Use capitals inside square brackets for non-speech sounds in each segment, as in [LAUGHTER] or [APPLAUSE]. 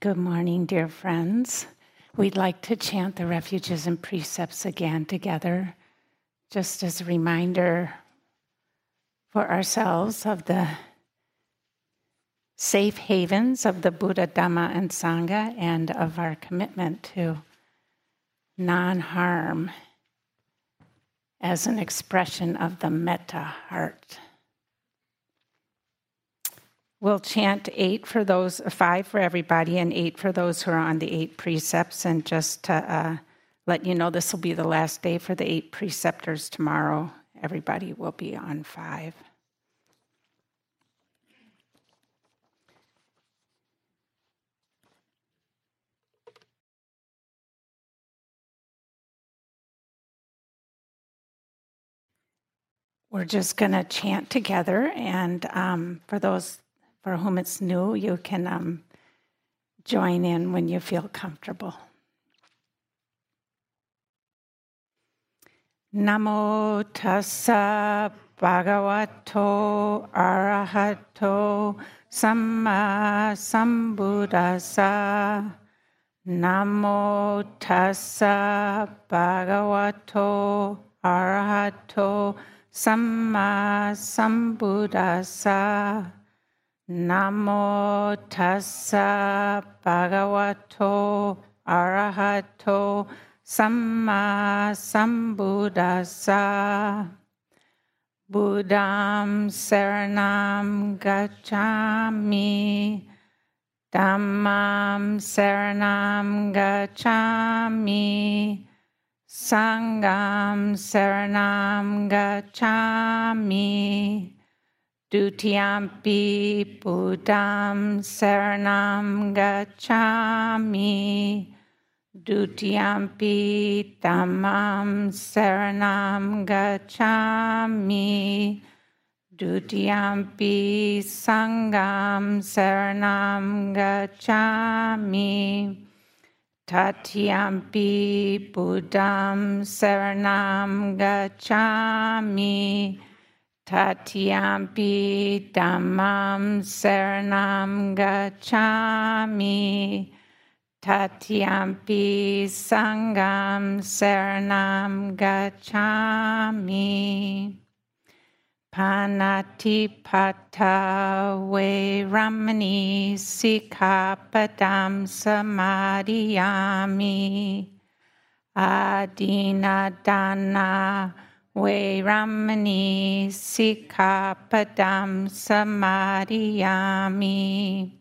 Good morning, dear friends. We'd like to chant the refuges and precepts again together, just as a reminder for ourselves of the safe havens of the Buddha, Dhamma, and Sangha, and of our commitment to non harm as an expression of the metta heart. We'll chant eight for those, five for everybody, and eight for those who are on the eight precepts. And just to uh, let you know, this will be the last day for the eight preceptors tomorrow. Everybody will be on five. We're just going to chant together, and um, for those for whom it's new, you can um, join in when you feel comfortable. Namo tassa bhagavato arahato samma sambuddhassa. Namo tassa bhagavato arahato samma sambuddhassa. Namo tassa bhagavato arahato samma sambuddhassa. Buddham saranam gacchami. Dhammam saranam gacchami. Sangham saranam gacchami. Dutiyampi Buddham Saranam Gacchami. Dutiyampi Dhammam Saranam Gacchami. Dutiyampi Sangham Saranam Gacchami. Tatyampi Buddham Saranam Gacchami. Tatyampi Dhammam Saranam Gacchami. Tatyampi Sangham Saranam Gacchami. Panatipata we Ramani Sikapadam Samadhiyami. Adinadana we Ramani Sikapadam Samadhiyami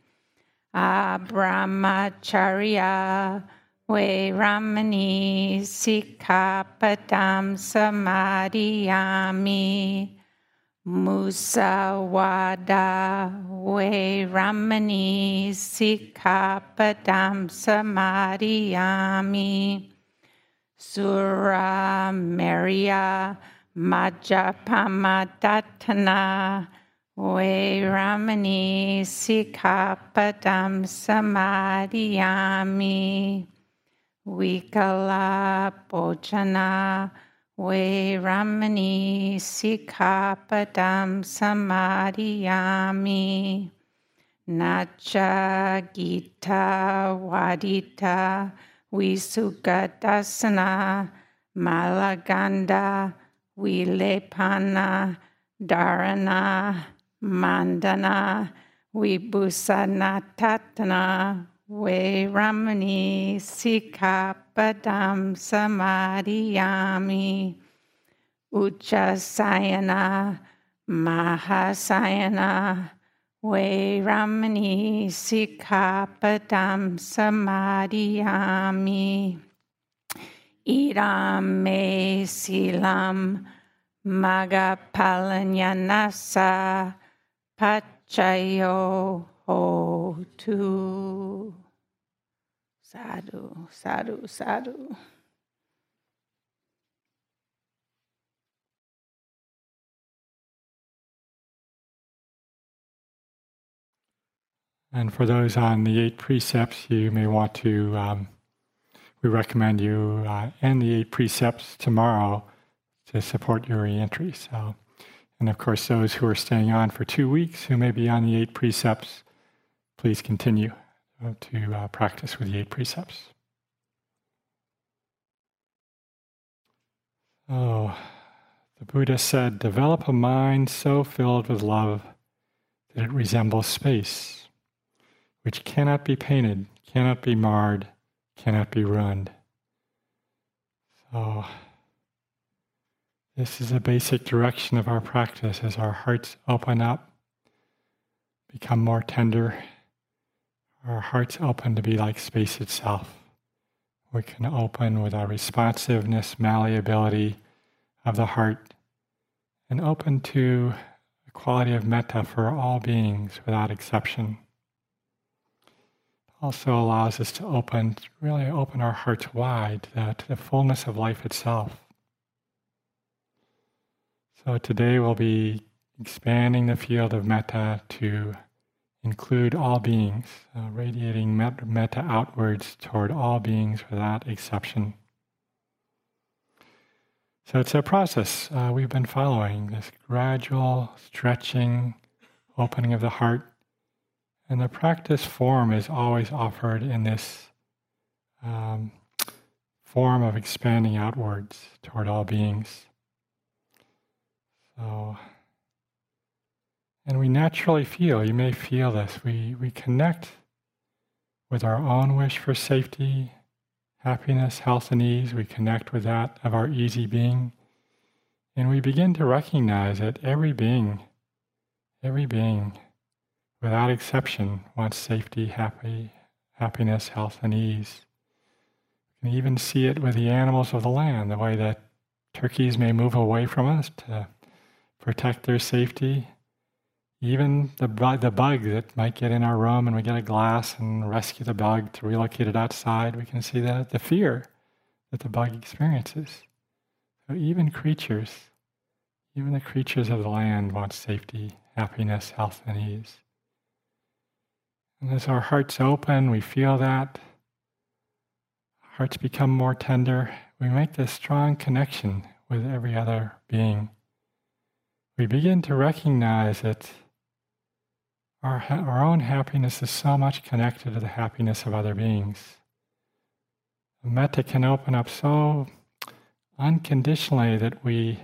Ramani Sikapadam Samadhiyami Musawada We Ramani Sikapadam Samadhiyami Sura Maria Majapamadatana We Ramani Sikapadam Samadhiyami Vikala We Ramani Sikapadam Samadhiyami Nacha Gita Wadita Visugadasana, Malaganda, Vilepana, Dharana, Mandana, Vibhusanatatana, We Ramani, Sikapadam Samadhiyami, Uchasayana, Mahasayana, we Ramani Sikapadam Samadhiyami Idam Me Silam Magapalanyanasa Pachayo Hotu Sadhu, sadhu, sadhu. And for those on the eight precepts, you may want to, um, we recommend you uh, end the eight precepts tomorrow to support your reentry. So, and of course, those who are staying on for two weeks who may be on the eight precepts, please continue to uh, practice with the eight precepts. Oh, the Buddha said, develop a mind so filled with love that it resembles space, which cannot be painted, cannot be marred, cannot be ruined. So, this is a basic direction of our practice as our hearts open up, become more tender, our hearts open to be like space itself. We can open with our responsiveness, malleability of the heart, and open to the quality of metta for all beings without exception. Also allows us to open, really open our hearts wide to the fullness of life itself. So today we'll be expanding the field of metta to include all beings, uh, radiating metta outwards toward all beings without exception. So it's a process uh, we've been following this gradual stretching, opening of the heart. And the practice form is always offered in this um, form of expanding outwards toward all beings. So, and we naturally feel, you may feel this, we, we connect with our own wish for safety, happiness, health, and ease. We connect with that of our easy being. And we begin to recognize that every being, every being, without exception, wants safety, happy, happiness, health, and ease. You can even see it with the animals of the land, the way that turkeys may move away from us to protect their safety. Even the, the bug that might get in our room and we get a glass and rescue the bug to relocate it outside, we can see that the fear that the bug experiences. So even creatures, even the creatures of the land want safety, happiness, health, and ease. And as our hearts open, we feel that. Hearts become more tender. We make this strong connection with every other being we begin to recognize that our, our own happiness is so much connected to the happiness of other beings. Metta can open up so unconditionally that we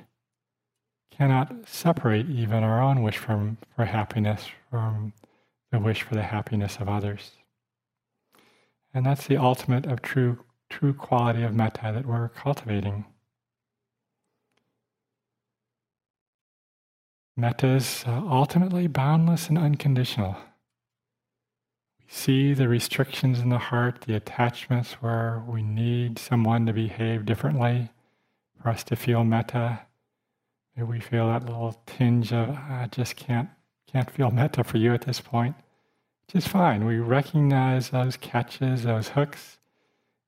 cannot separate even our own wish from, for happiness from the wish for the happiness of others. And that's the ultimate of true, true quality of metta that we're cultivating. Metta is uh, ultimately boundless and unconditional. We see the restrictions in the heart, the attachments where we need someone to behave differently for us to feel metta. Maybe we feel that little tinge of, I just can't, can't feel metta for you at this point. Is fine. We recognize those catches, those hooks.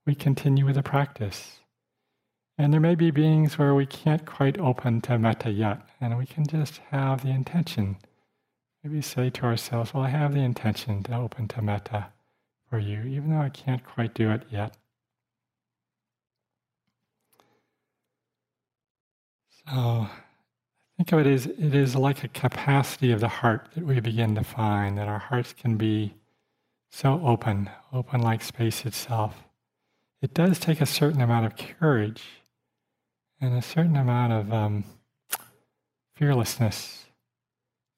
We continue with the practice. And there may be beings where we can't quite open to metta yet, and we can just have the intention. Maybe say to ourselves, Well, I have the intention to open to metta for you, even though I can't quite do it yet. So think of it as it is like a capacity of the heart that we begin to find, that our hearts can be so open, open like space itself. It does take a certain amount of courage and a certain amount of um, fearlessness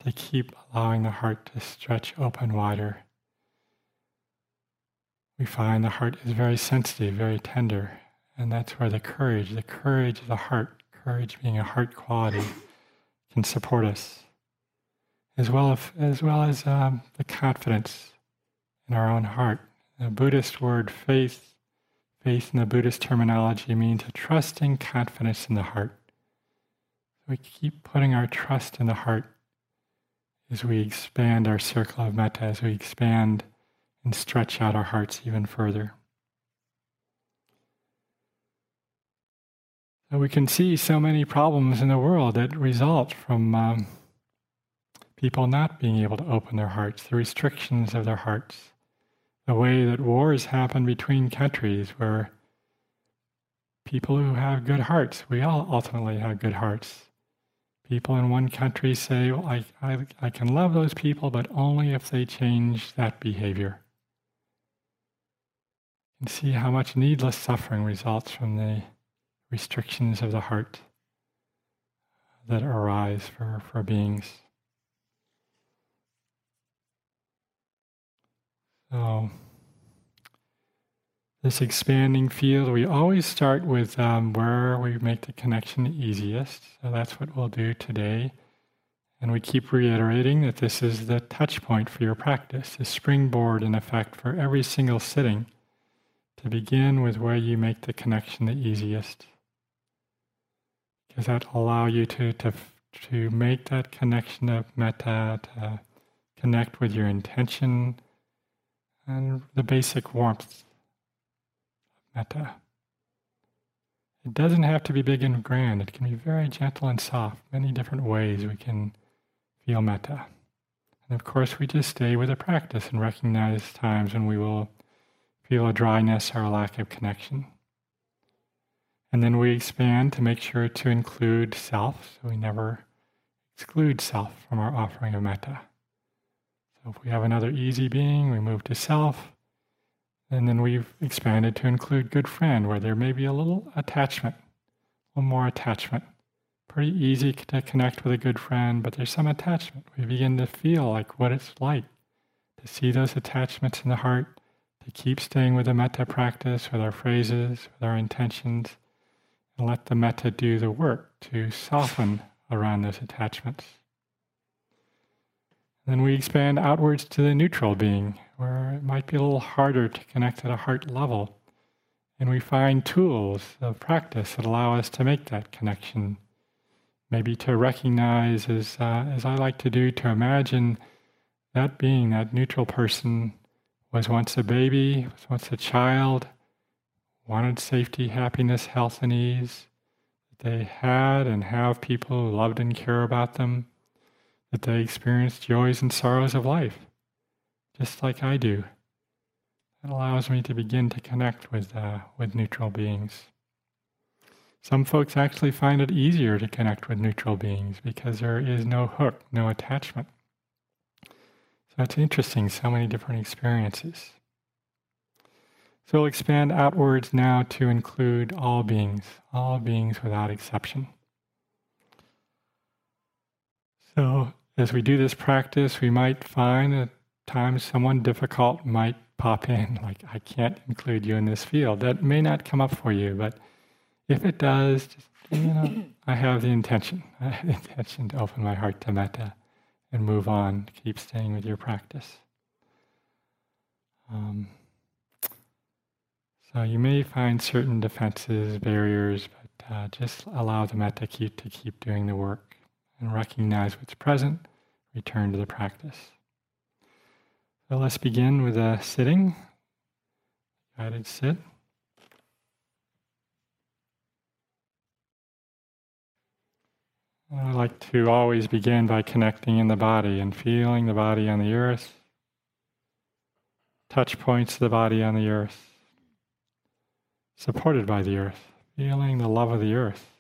to keep allowing the heart to stretch open wider. We find the heart is very sensitive, very tender, and that's where the courage, the courage of the heart, courage being a heart quality, can support us, as well as, as, well as um, the confidence in our own heart. The Buddhist word faith Faith in the Buddhist terminology means a trusting confidence in the heart. We keep putting our trust in the heart as we expand our circle of metta, as we expand and stretch out our hearts even further. We can see so many problems in the world that result from um, people not being able to open their hearts, the restrictions of their hearts the way that wars happen between countries where people who have good hearts, we all ultimately have good hearts. People in one country say, well, I, I, I can love those people, but only if they change that behavior. and see how much needless suffering results from the restrictions of the heart that arise for, for beings. So, this expanding field, we always start with um, where we make the connection easiest. So, that's what we'll do today. And we keep reiterating that this is the touch point for your practice, the springboard, in effect, for every single sitting to begin with where you make the connection the easiest. Because that allow you to, to, to make that connection of metta, to connect with your intention and the basic warmth of metta. It doesn't have to be big and grand, it can be very gentle and soft, many different ways we can feel metta. And of course, we just stay with the practice and recognize times when we will feel a dryness or a lack of connection. And then we expand to make sure to include self, so we never exclude self from our offering of metta. So if we have another easy being, we move to self. And then we've expanded to include good friend, where there may be a little attachment, a little more attachment pretty easy to connect with a good friend, but there's some attachment. We begin to feel like what it's like to see those attachments in the heart, to keep staying with the metta practice, with our phrases, with our intentions, and let the metta do the work to soften around those attachments. Then we expand outwards to the neutral being, where it might be a little harder to connect at a heart level. And we find tools of practice that allow us to make that connection maybe to recognize, as, uh, as I like to do, to imagine that being, that neutral person, was once a baby, was once a child, wanted safety, happiness, health, and ease. That they had and have people who loved and care about them. That they experienced joys and sorrows of life, just like I do. That allows me to begin to connect with, uh, with neutral beings. Some folks actually find it easier to connect with neutral beings because there is no hook, no attachment. So it's interesting, so many different experiences. So we'll expand outwards now to include all beings, all beings without exception. So as we do this practice, we might find at times someone difficult might pop in, [LAUGHS] like, I can't include you in this field. That may not come up for you, but if it does, just, you know, I have the intention. [LAUGHS] I have the intention to open my heart to metta and move on. Keep staying with your practice. Um, so you may find certain defenses, barriers, but uh, just allow the metta keep to keep doing the work and recognize what's present. Return to the practice. So let's begin with a sitting, guided sit. I like to always begin by connecting in the body and feeling the body on the earth, touch points of the body on the earth, supported by the earth, feeling the love of the earth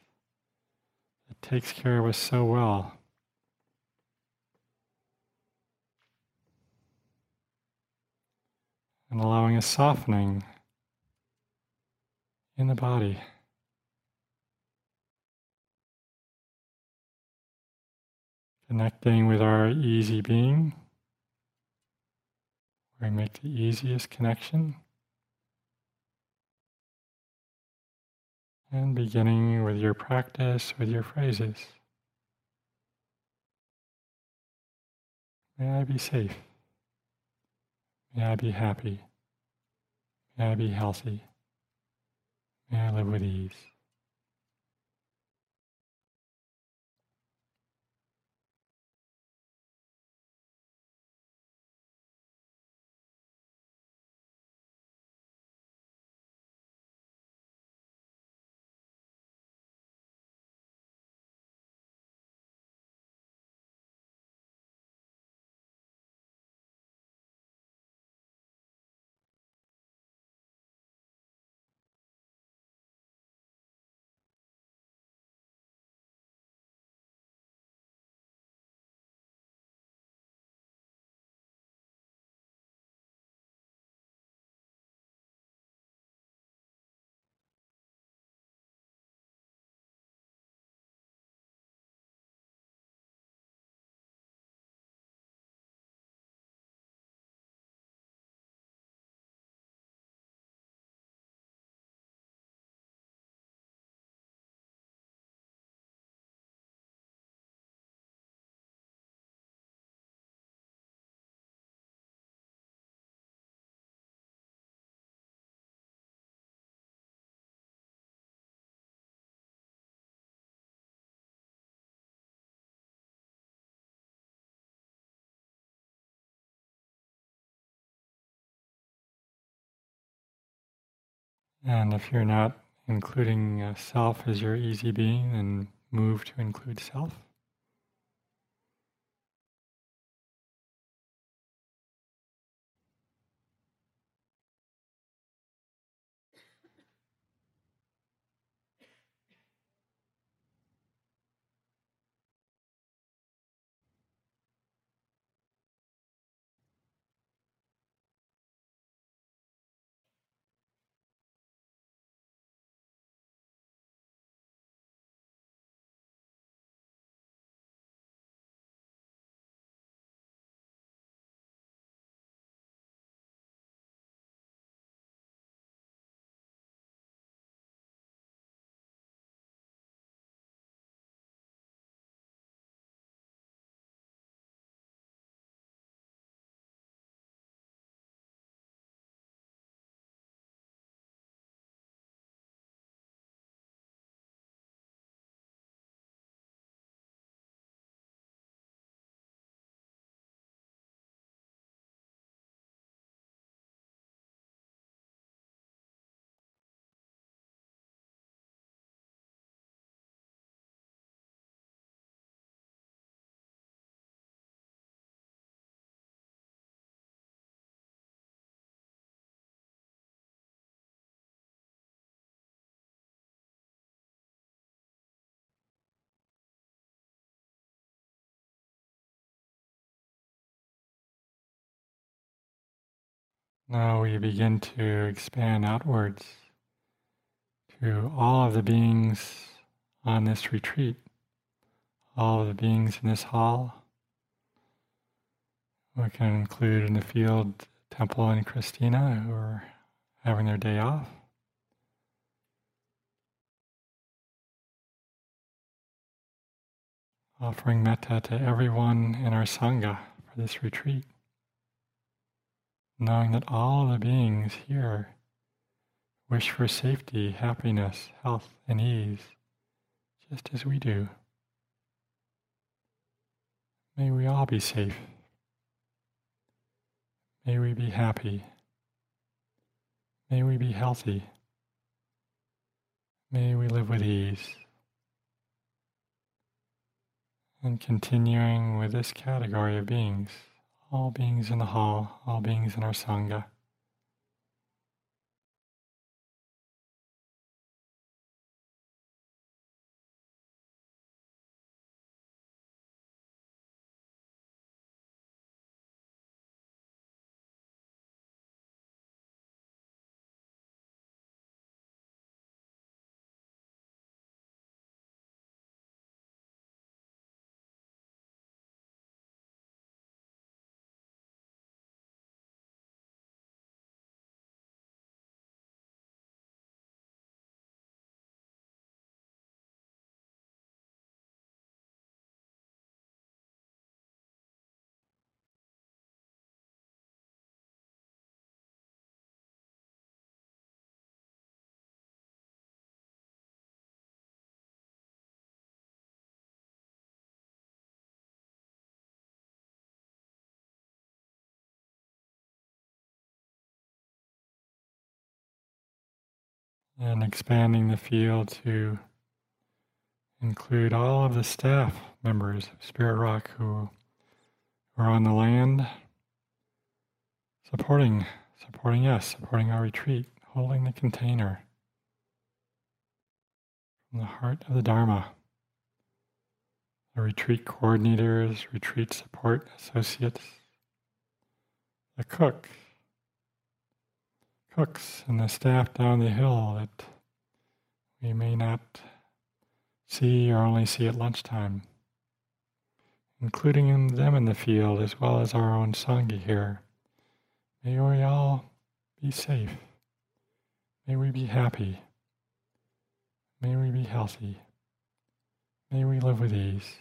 that takes care of us so well. And allowing a softening in the body. Connecting with our easy being, where we make the easiest connection. And beginning with your practice, with your phrases. May I be safe. May I be happy. May I be healthy. May I live with ease. And if you're not including uh, self as your easy being, then move to include self. Now we begin to expand outwards to all of the beings on this retreat, all of the beings in this hall. We can include in the field Temple and Christina who are having their day off. Offering metta to everyone in our Sangha for this retreat knowing that all the beings here wish for safety, happiness, health, and ease, just as we do. May we all be safe. May we be happy. May we be healthy. May we live with ease. And continuing with this category of beings all beings in the hall, all beings in our Sangha. And expanding the field to include all of the staff members of Spirit Rock who are on the land supporting supporting us, supporting our retreat, holding the container from the heart of the Dharma. The retreat coordinators, retreat support associates, the cook, cooks and the staff down the hill that we may not see or only see at lunchtime, including them in the field as well as our own Sangha here. May we all be safe. May we be happy. May we be healthy. May we live with ease.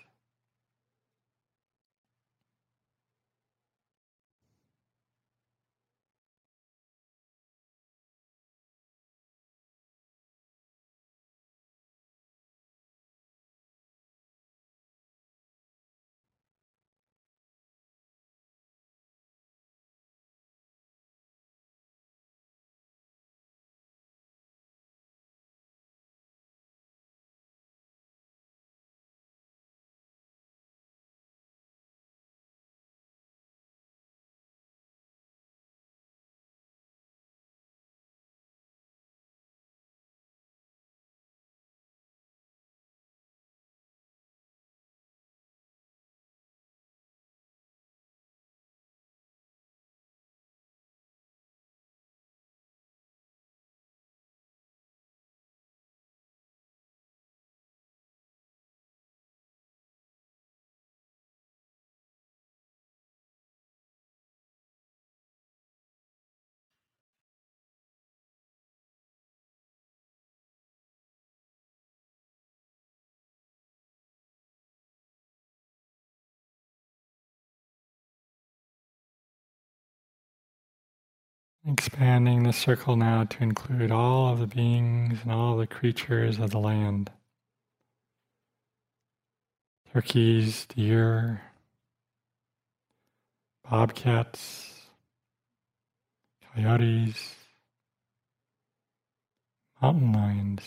Expanding the circle now to include all of the beings and all the creatures of the land turkeys, deer, bobcats, coyotes, mountain lions,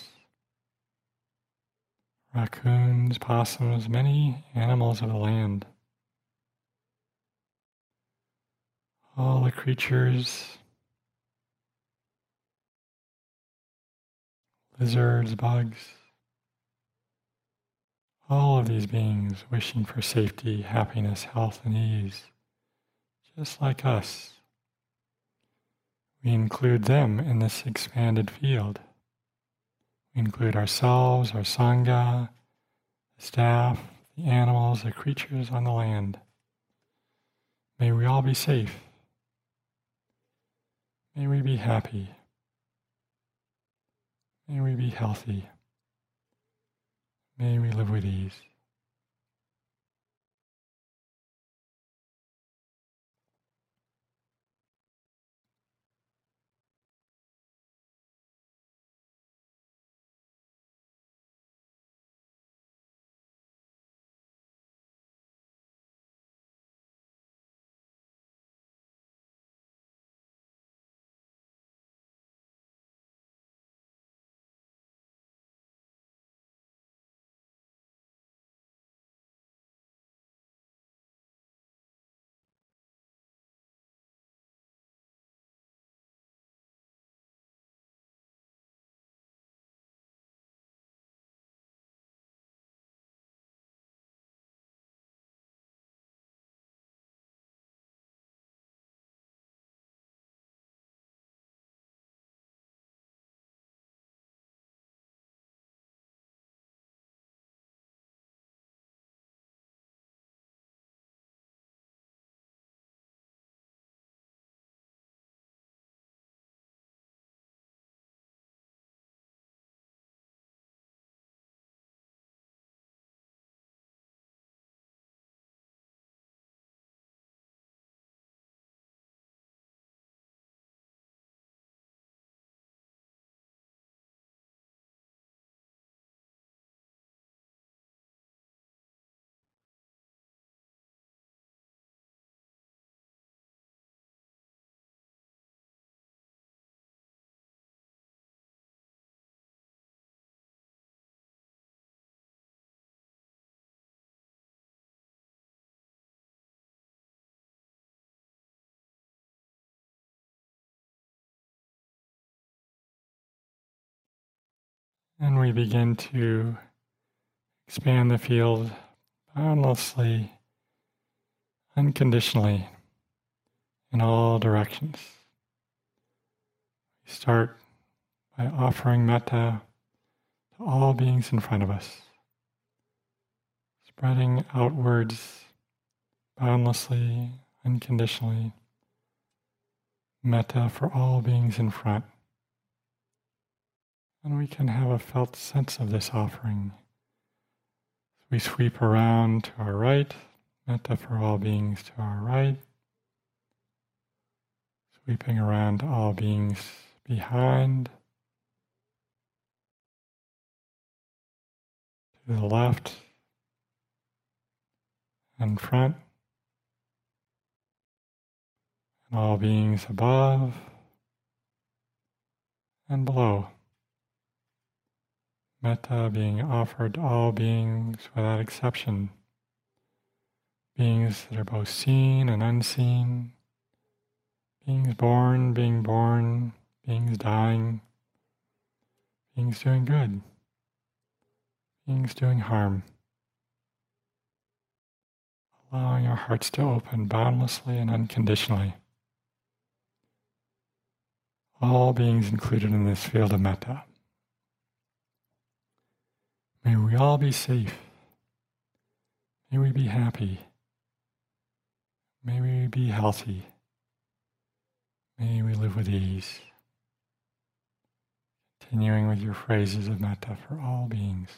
raccoons, possums, many animals of the land. All the creatures lizards, bugs, all of these beings wishing for safety, happiness, health, and ease, just like us. We include them in this expanded field. We include ourselves, our Sangha, the staff, the animals, the creatures on the land. May we all be safe. May we be happy. May we be healthy. May we live with ease. And we begin to expand the field boundlessly, unconditionally, in all directions. We start by offering metta to all beings in front of us, spreading outwards boundlessly, unconditionally, metta for all beings in front. And we can have a felt sense of this offering. We sweep around to our right, metta for all beings to our right, sweeping around all beings behind, to the left and front, and all beings above and below. Metta being offered to all beings without exception, beings that are both seen and unseen, beings born, being born, beings dying, beings doing good, beings doing harm. Allowing our hearts to open boundlessly and unconditionally. All beings included in this field of metta. May we all be safe. May we be happy. May we be healthy. May we live with ease. Continuing with your phrases of metta for all beings.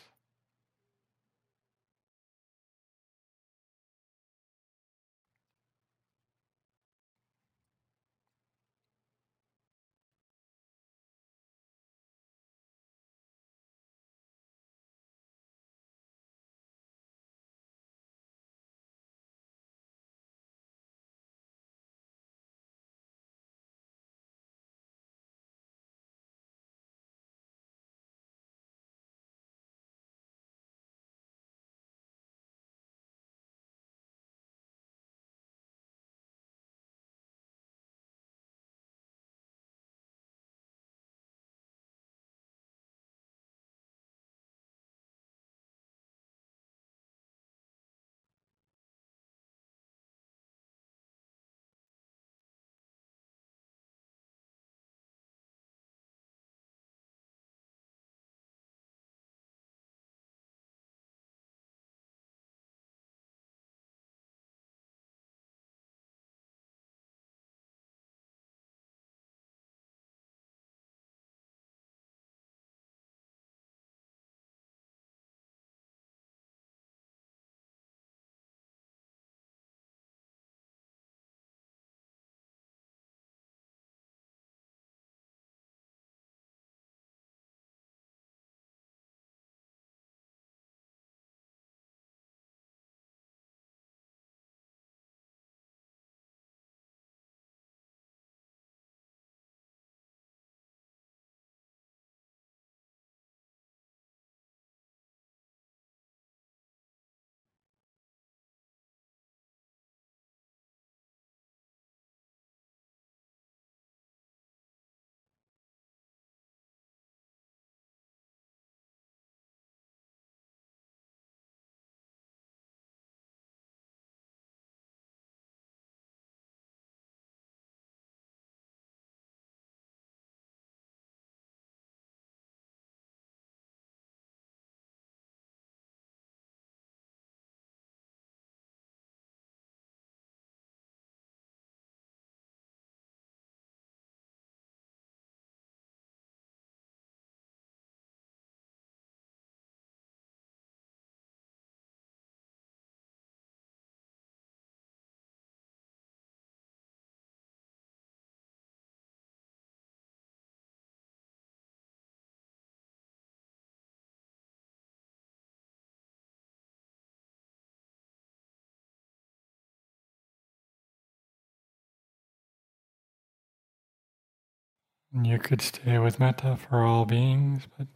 You could stay with metta for all beings, but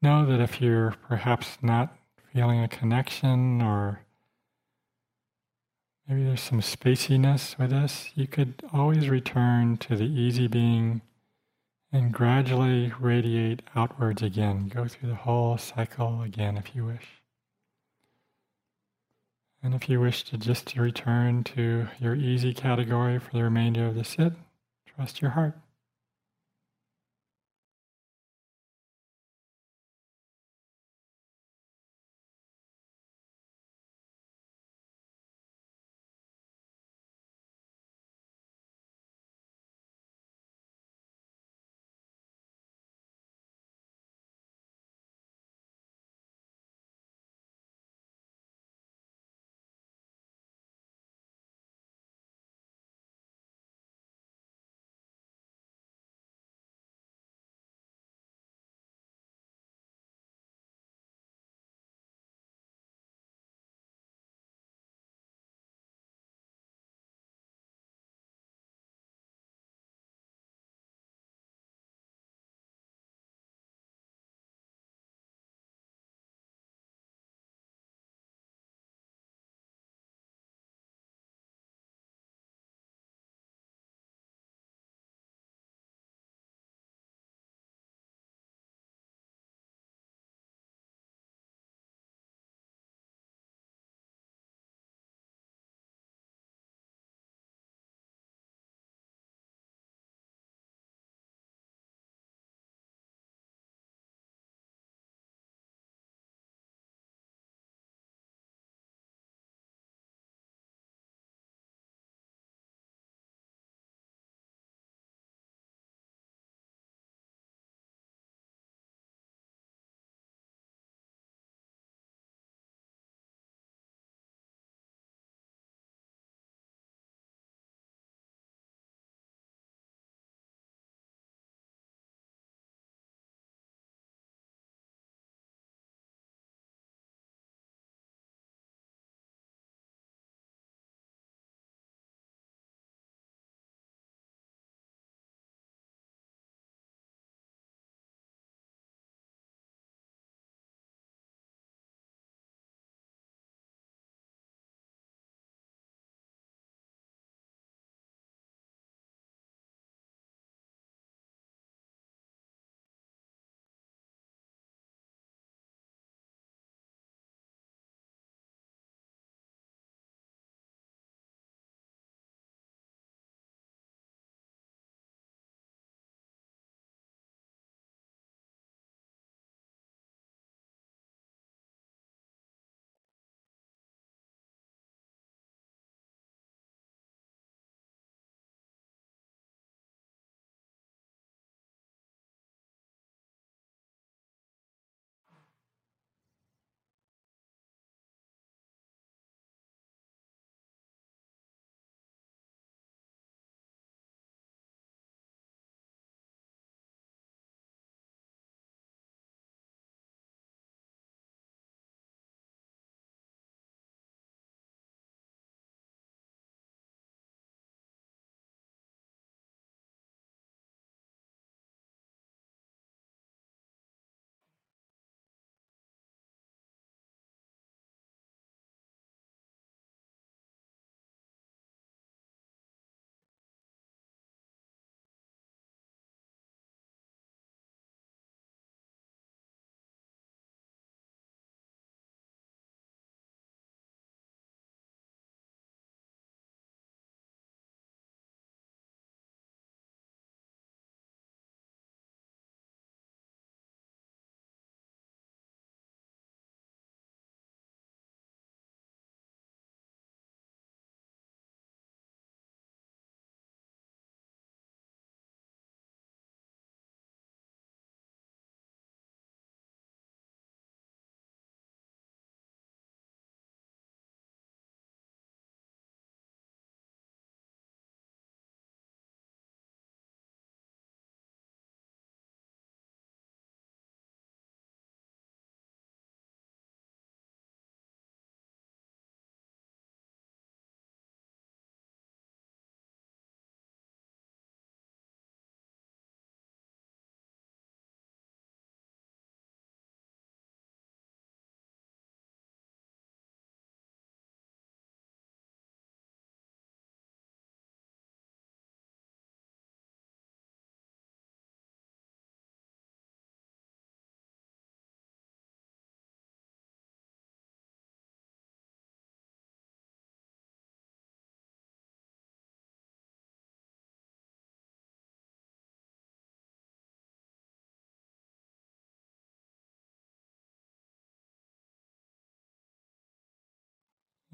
know that if you're perhaps not feeling a connection or maybe there's some spaciness with this, you could always return to the easy being and gradually radiate outwards again. Go through the whole cycle again if you wish. And if you wish to just return to your easy category for the remainder of the sit, trust your heart.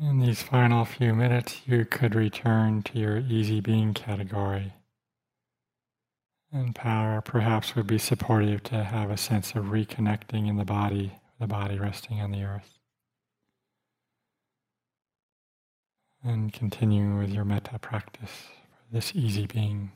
In these final few minutes, you could return to your easy being category. And power perhaps would be supportive to have a sense of reconnecting in the body, the body resting on the earth. And continuing with your metta practice for this easy being.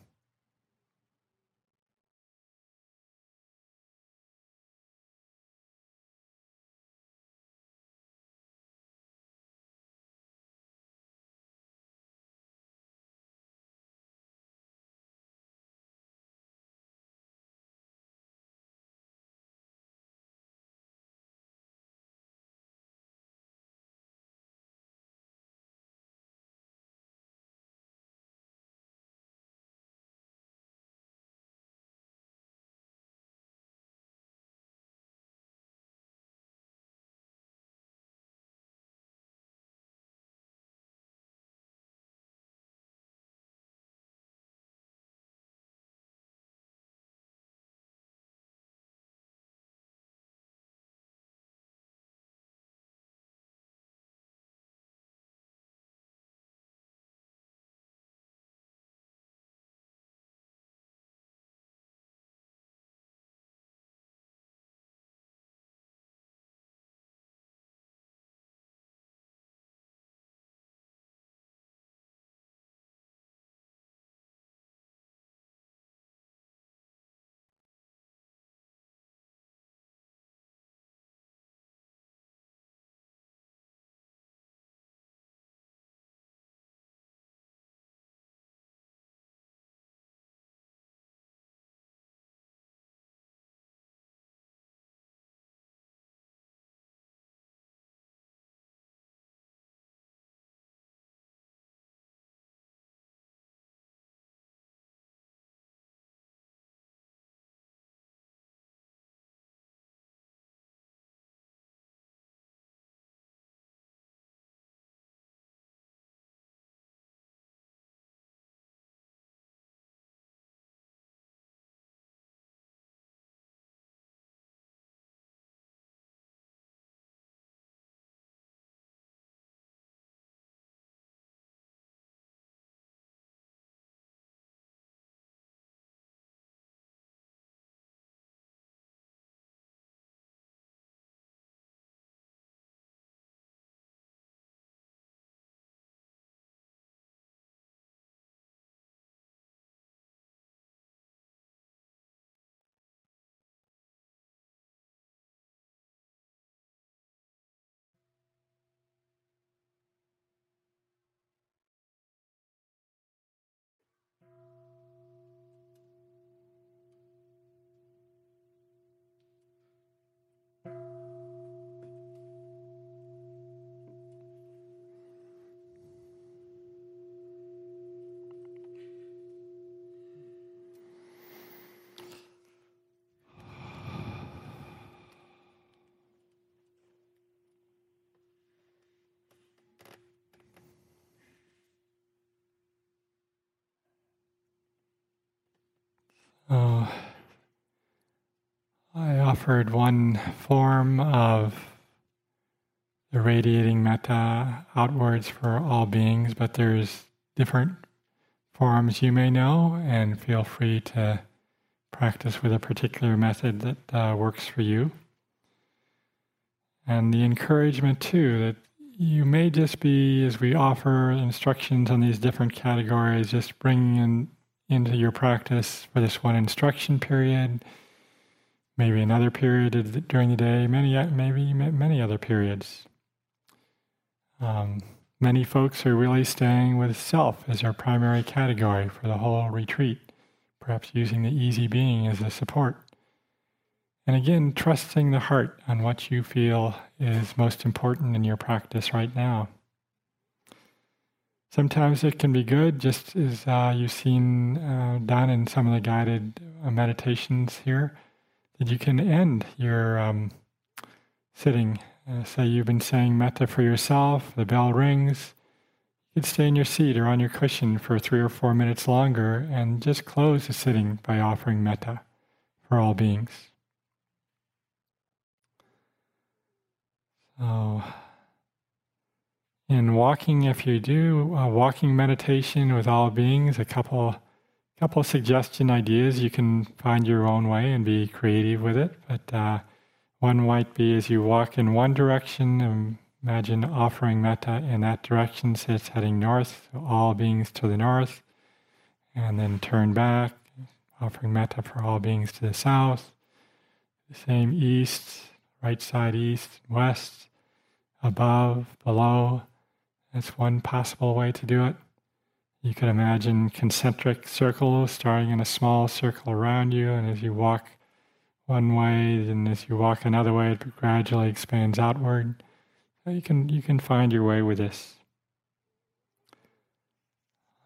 Uh, I offered one form of the radiating metta outwards for all beings, but there's different forms you may know, and feel free to practice with a particular method that uh, works for you. And the encouragement, too, that you may just be, as we offer instructions on these different categories, just bringing in into your practice for this one instruction period, maybe another period during the day, many maybe many other periods. Um, many folks are really staying with self as their primary category for the whole retreat, perhaps using the easy being as a support. And again, trusting the heart on what you feel is most important in your practice right now. Sometimes it can be good, just as uh, you've seen uh, done in some of the guided uh, meditations here, that you can end your um, sitting. Uh, say you've been saying metta for yourself, the bell rings. You could stay in your seat or on your cushion for three or four minutes longer and just close the sitting by offering metta for all beings. So. In walking, if you do a walking meditation with all beings, a couple couple suggestion ideas, you can find your own way and be creative with it. But uh, one might be as you walk in one direction, imagine offering metta in that direction, so it's heading north, all beings to the north, and then turn back, offering metta for all beings to the south. The same east, right side east, west, above, below. That's one possible way to do it. You could imagine concentric circles starting in a small circle around you, and as you walk one way, then as you walk another way, it gradually expands outward. You can you can find your way with this.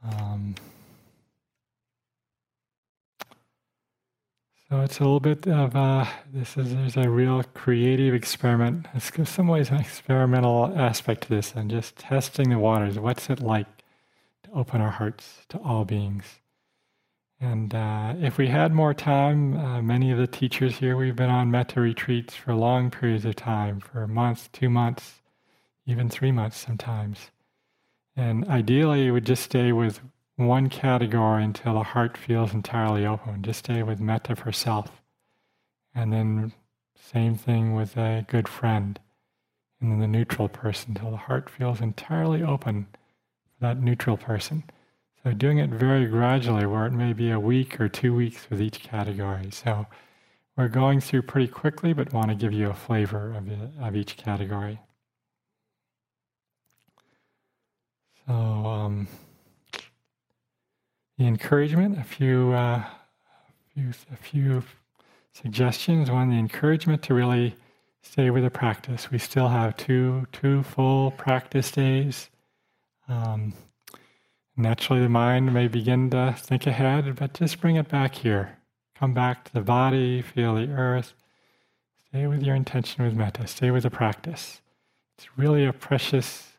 Um, so it's a little bit of a, this is there's a real creative experiment. It's in some ways an experimental aspect to this, and just testing the waters. What's it like to open our hearts to all beings? And uh, if we had more time, uh, many of the teachers here, we've been on metta retreats for long periods of time, for a month, two months, even three months sometimes. And ideally, you would just stay with one category until the heart feels entirely open. Just stay with metta for self. And then, same thing with a good friend. And then the neutral person until the heart feels entirely open for that neutral person. So doing it very gradually, where it may be a week or two weeks with each category. So we're going through pretty quickly, but want to give you a flavor of, of each category. So um, encouragement, a few, uh, a few, a few suggestions. One, the encouragement to really stay with the practice. We still have two two full practice days. Um, Naturally, the mind may begin to think ahead, but just bring it back here. Come back to the body, feel the earth. Stay with your intention with metta, stay with the practice. It's really a precious,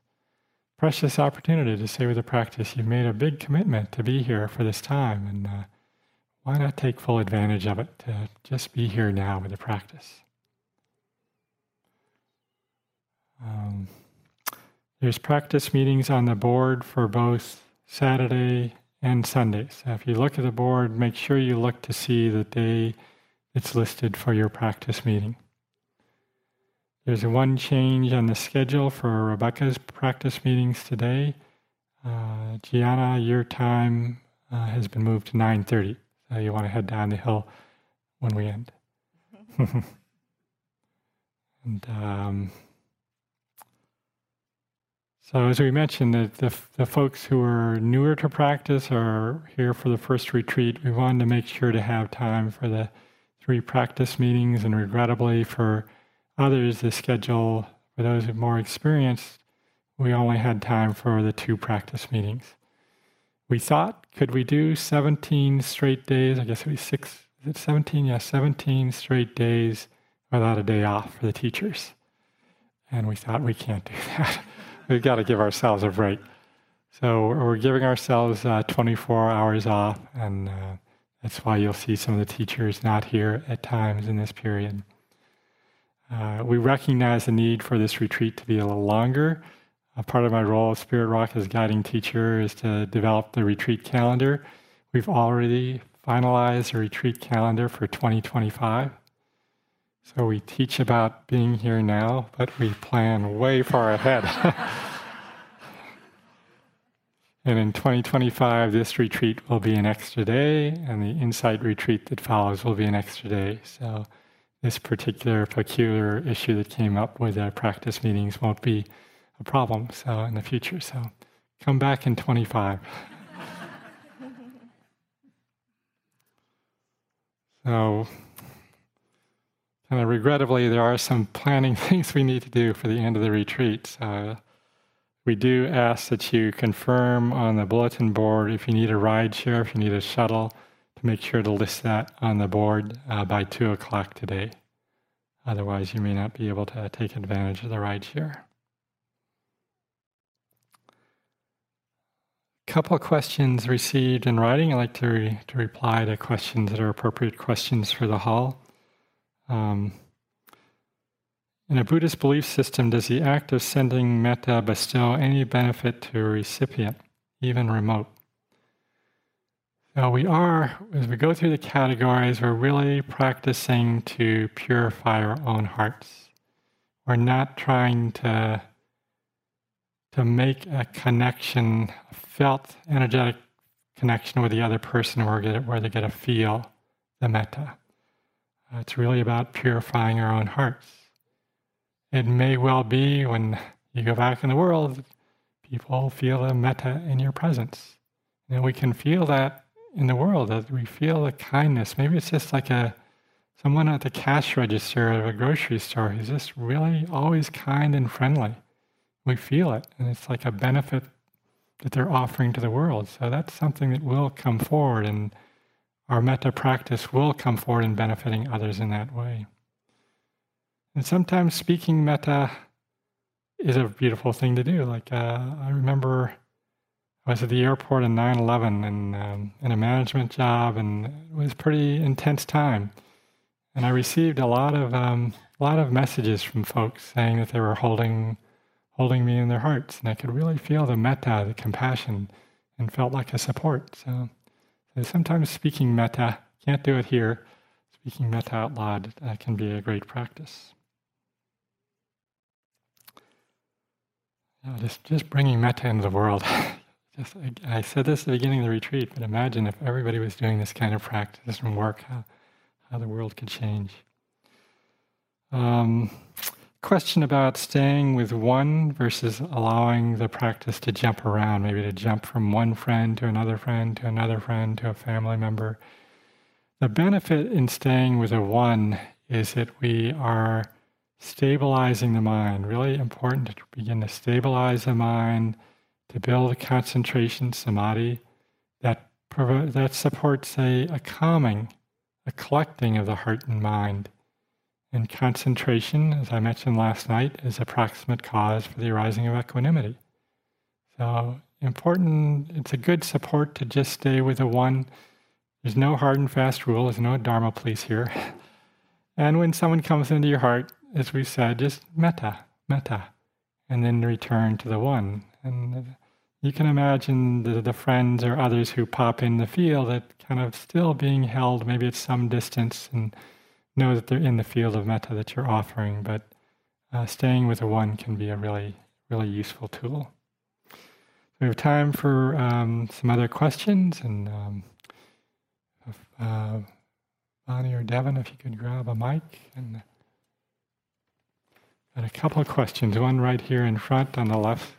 precious opportunity to stay with the practice. You've made a big commitment to be here for this time, and uh, why not take full advantage of it to just be here now with the practice? Um, there's practice meetings on the board for both Saturday, and Sunday. So if you look at the board, make sure you look to see the day it's listed for your practice meeting. There's one change on the schedule for Rebecca's practice meetings today. Uh, Gianna, your time uh, has been moved to 9:30, so you want to head down the hill when we end. [LAUGHS] and um, so, as we mentioned, the, the, the, folks who are newer to practice are here for the first retreat. We wanted to make sure to have time for the three practice meetings, and regrettably, for others, the schedule for those more experienced, we only had time for the two practice meetings. We thought, could we do 17 straight days? I guess it was six, is it 17? Yeah, 17 straight days without a day off for the teachers. And we thought, we can't do [LAUGHS] that we've got to give ourselves a break. So we're giving ourselves uh, 24 hours off, and uh, that's why you'll see some of the teachers not here at times in this period. Uh, we recognize the need for this retreat to be a little longer. part of my role at Spirit Rock as guiding teacher is to develop the retreat calendar. We've already finalized a retreat calendar for 2025. So we teach about being here now, but we plan way far ahead. [LAUGHS] and in 2025, this retreat will be an extra day, and the insight retreat that follows will be an extra day. So this particular peculiar issue that came up with our practice meetings won't be a problem so in the future. So come back in 25. [LAUGHS] so kind of regrettably, there are some planning [LAUGHS] things we need to do for the end of the retreat. Uh, we do ask that you confirm on the bulletin board if you need a ride share, if you need a shuttle, make sure to list that on the board uh, by 2 o'clock today. Otherwise, you may not be able to take advantage of the ride share. couple questions received in writing. I'd like to, re- to reply to questions that are appropriate questions for the hall. Um, In a Buddhist belief system, does the act of sending metta bestow any benefit to a recipient, even remote? So we are, as we go through the categories, we're really practicing to purify our own hearts. We're not trying to, to make a connection, a felt energetic connection with the other person where they get to feel the metta. Uh, it's really about purifying our own hearts. It may well be when you go back in the world, people feel the metta in your presence. And we can feel that in the world, that we feel a kindness. Maybe it's just like a someone at the cash register of a grocery store who's just really always kind and friendly. We feel it, and it's like a benefit that they're offering to the world. So that's something that will come forward, and our metta practice will come forward in benefiting others in that way. And sometimes speaking metta is a beautiful thing to do. Like uh, I remember I was at the airport in 9/11 and um, in a management job, and it was pretty intense time. And I received a lot of um, a lot of messages from folks saying that they were holding holding me in their hearts, and I could really feel the metta, the compassion, and felt like a support. So, so sometimes speaking metta can't do it here. Speaking metta out loud uh, can be a great practice. just, just bringing metta into the world. [LAUGHS] just, I, I, said this at the beginning of the retreat, but imagine if everybody was doing this kind of practice and work, how, how the world could change. Um, question about staying with one versus allowing the practice to jump around, maybe to jump from one friend to another friend to another friend to a family member. The benefit in staying with a one is that we are stabilizing the mind. Really important to begin to stabilize the mind, to build a concentration, samadhi, that, that supports a, a calming, a collecting of the heart and mind. And concentration, as I mentioned last night, is a proximate cause for the arising of equanimity. So important, it's a good support to just stay with the one. There's no hard and fast rule, there's no Dharma police here. [LAUGHS] And when someone comes into your heart, as we said, just metta, metta, and then return to the one. And you can imagine the, the friends or others who pop in the field that kind of still being held, maybe at some distance, and know that they're in the field of metta that you're offering, but uh, staying with the one can be a really, really useful tool. we have time for um, some other questions, and um, if, uh, Bonnie or Devin, if you could grab a mic. And a couple of questions. One right here in front on the left.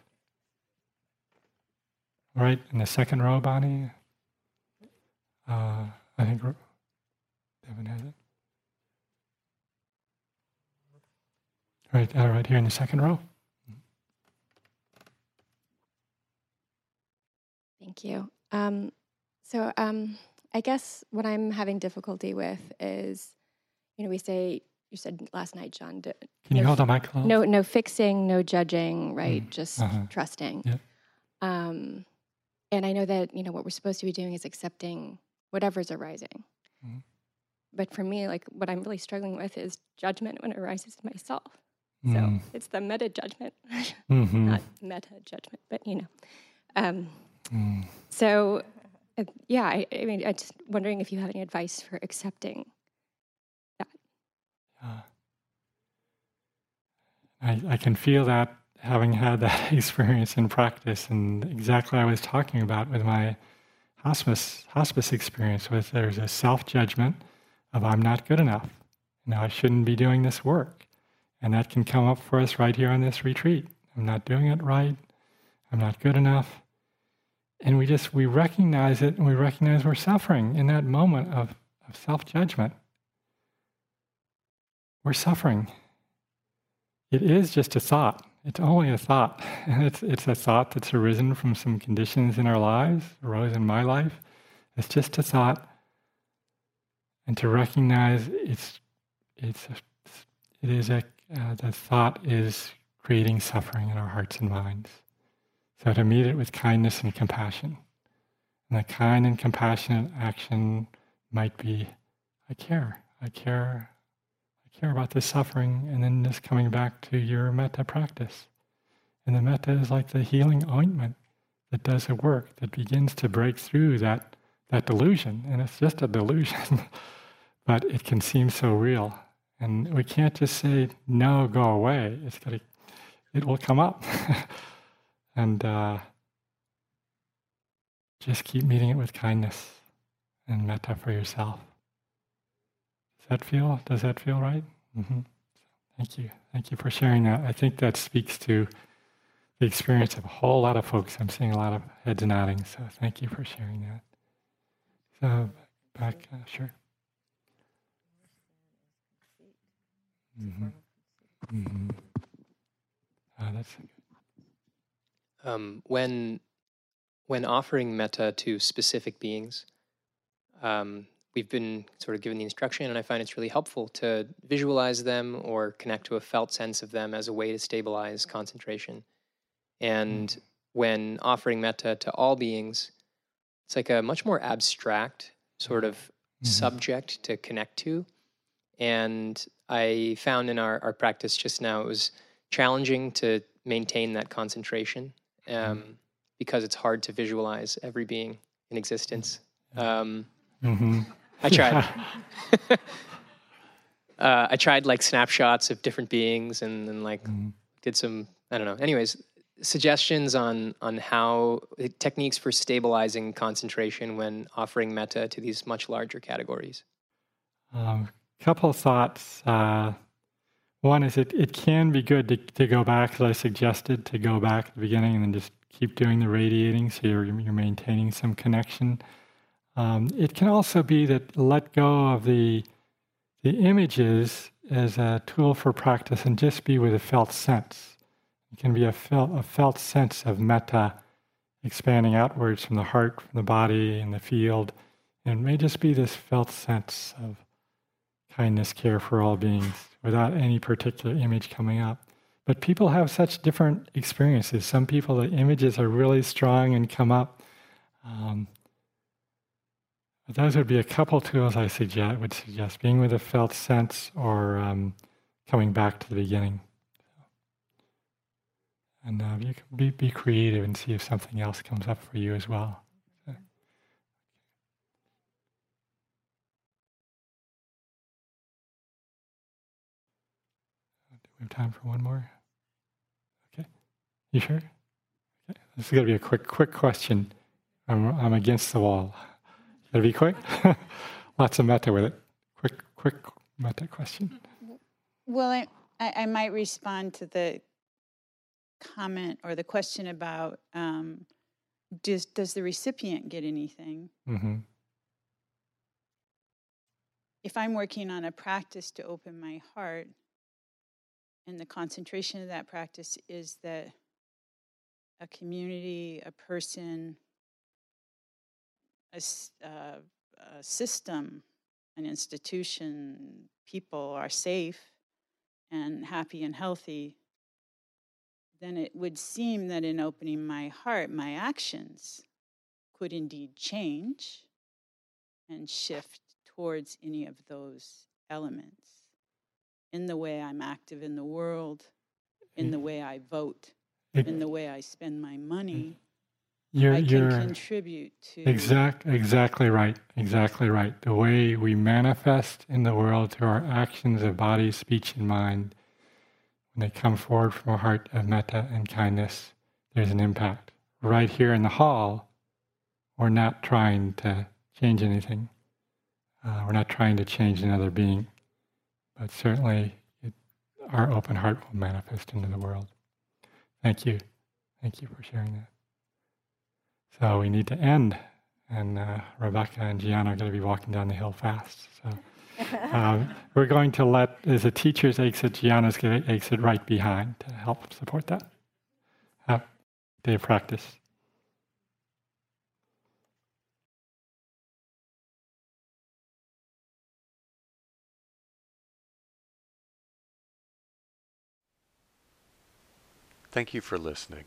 Right in the second row, Bonnie. Uh, I think Devin has it. Right, uh, right here in the second row. Thank you. Um, so um, I guess what I'm having difficulty with is, you know, we say you said last night, John. Can no, you hold the mic close? No, no fixing, no judging, right? Mm, Just uh-huh. trusting. Yeah. Um, and I know that you know what we're supposed to be doing is accepting whatever's arising. Mm-hmm. But for me, like what I'm really struggling with is judgment when it arises to myself. So mm. it's the meta judgment, [LAUGHS] mm-hmm. not meta judgment, but you know. Um, mm. So, uh, yeah, I, I, mean, I'm just wondering if you have any advice for accepting that. Uh, I, I can feel that having had that [LAUGHS] experience in practice, and exactly I was talking about with my hospice hospice experience. With there's a self judgment of I'm not good enough. You know, I shouldn't be doing this work. And that can come up for us right here on this retreat. I'm not doing it right. I'm not good enough. And we just, we recognize it and we recognize we're suffering in that moment of, of self judgment. We're suffering. It is just a thought. It's only a thought. [LAUGHS] It's, it's a thought that's arisen from some conditions in our lives, arose in my life. It's just a thought. And to recognize it's, it's a, it is a uh, the thought is creating suffering in our hearts and minds. So to meet it with kindness and compassion. And the kind and compassionate action might be I care, I care, care about the suffering, and then just coming back to your metta practice. And the metta is like the healing ointment that does the work that begins to break through that that delusion, and it's just a delusion, [LAUGHS] but it can seem so real. And we can't just say no, go away. It's to, it will come up, [LAUGHS] and uh, just keep meeting it with kindness and metta for yourself. Does that feel? Does that feel right? Mm-hmm. Thank you. Thank you for sharing that. I think that speaks to the experience of a whole lot of folks. I'm seeing a lot of heads nodding, so thank you for sharing that. So back, uh, sure. Mm-hmm. Mm-hmm. Oh, that's um, when when offering metta to specific beings, um, we've been sort of given the instruction, and I find it's really helpful to visualize them or connect to a felt sense of them as a way to stabilize concentration. And mm. when offering metta to all beings, it's like a much more abstract sort of mm-hmm. subject to connect to. And I found in our, our practice just now it was challenging to maintain that concentration um, because it's hard to visualize every being in existence. Um, mm-hmm. I tried. [LAUGHS] uh, I tried like snapshots of different beings and then like mm-hmm. did some I don't know. Anyways, suggestions on on how eh, techniques for stabilizing concentration when offering metta to these much larger categories. A um, couple thoughts. Uh, one is it, it can be good to, to go back, as I suggested, to go back at the beginning and then just keep doing the radiating so you're, you're maintaining some connection. Um, it can also be that let go of the the images as a tool for practice and just be with a felt sense. It can be a felt, a felt sense of metta expanding outwards from the heart, from the body, and the field. And it may just be this felt sense of kindness, care for all beings without any particular image coming up. But people have such different experiences. Some people, the images are really strong and come up. Um, those would be a couple tools I suggest, would suggest being with a felt sense or um, coming back to the beginning. And uh, you can be, be creative and see if something else comes up for you as well. Do we have time for one more? Okay. You sure? Okay. This is going to be a quick, quick question. I'm, I'm against the wall. Gotta be quick. [LAUGHS] Lots of metta with it. Quick, quick meta question. Well, I, I might respond to the comment or the question about um, does does the recipient get anything? Mm-hmm. If I'm working on a practice to open my heart, and the concentration of that practice is that a community, a person, a, uh, a system, an institution, people are safe and happy and healthy, then it would seem that in opening my heart, my actions could indeed change and shift towards any of those elements in the way I'm active in the world, in the way I vote, in the way I spend my money. You're, I can you're contribute to exact, exactly right, exactly right. The way we manifest in the world through our actions of body, speech, and mind when they come forward from a heart of metta and kindness, there's an impact. Right here in the hall, we're not trying to change anything. Uh, we're not trying to change another being, but certainly it, our open heart will manifest into the world. Thank you. Thank you for sharing that. So we need to end, and uh, Rebecca and Gianna are going to be walking down the hill fast. So. um, [LAUGHS] we're going to let, as a teacher's exit, Gianna's going to exit right behind to help support that. Uh, day of practice. Thank you for listening.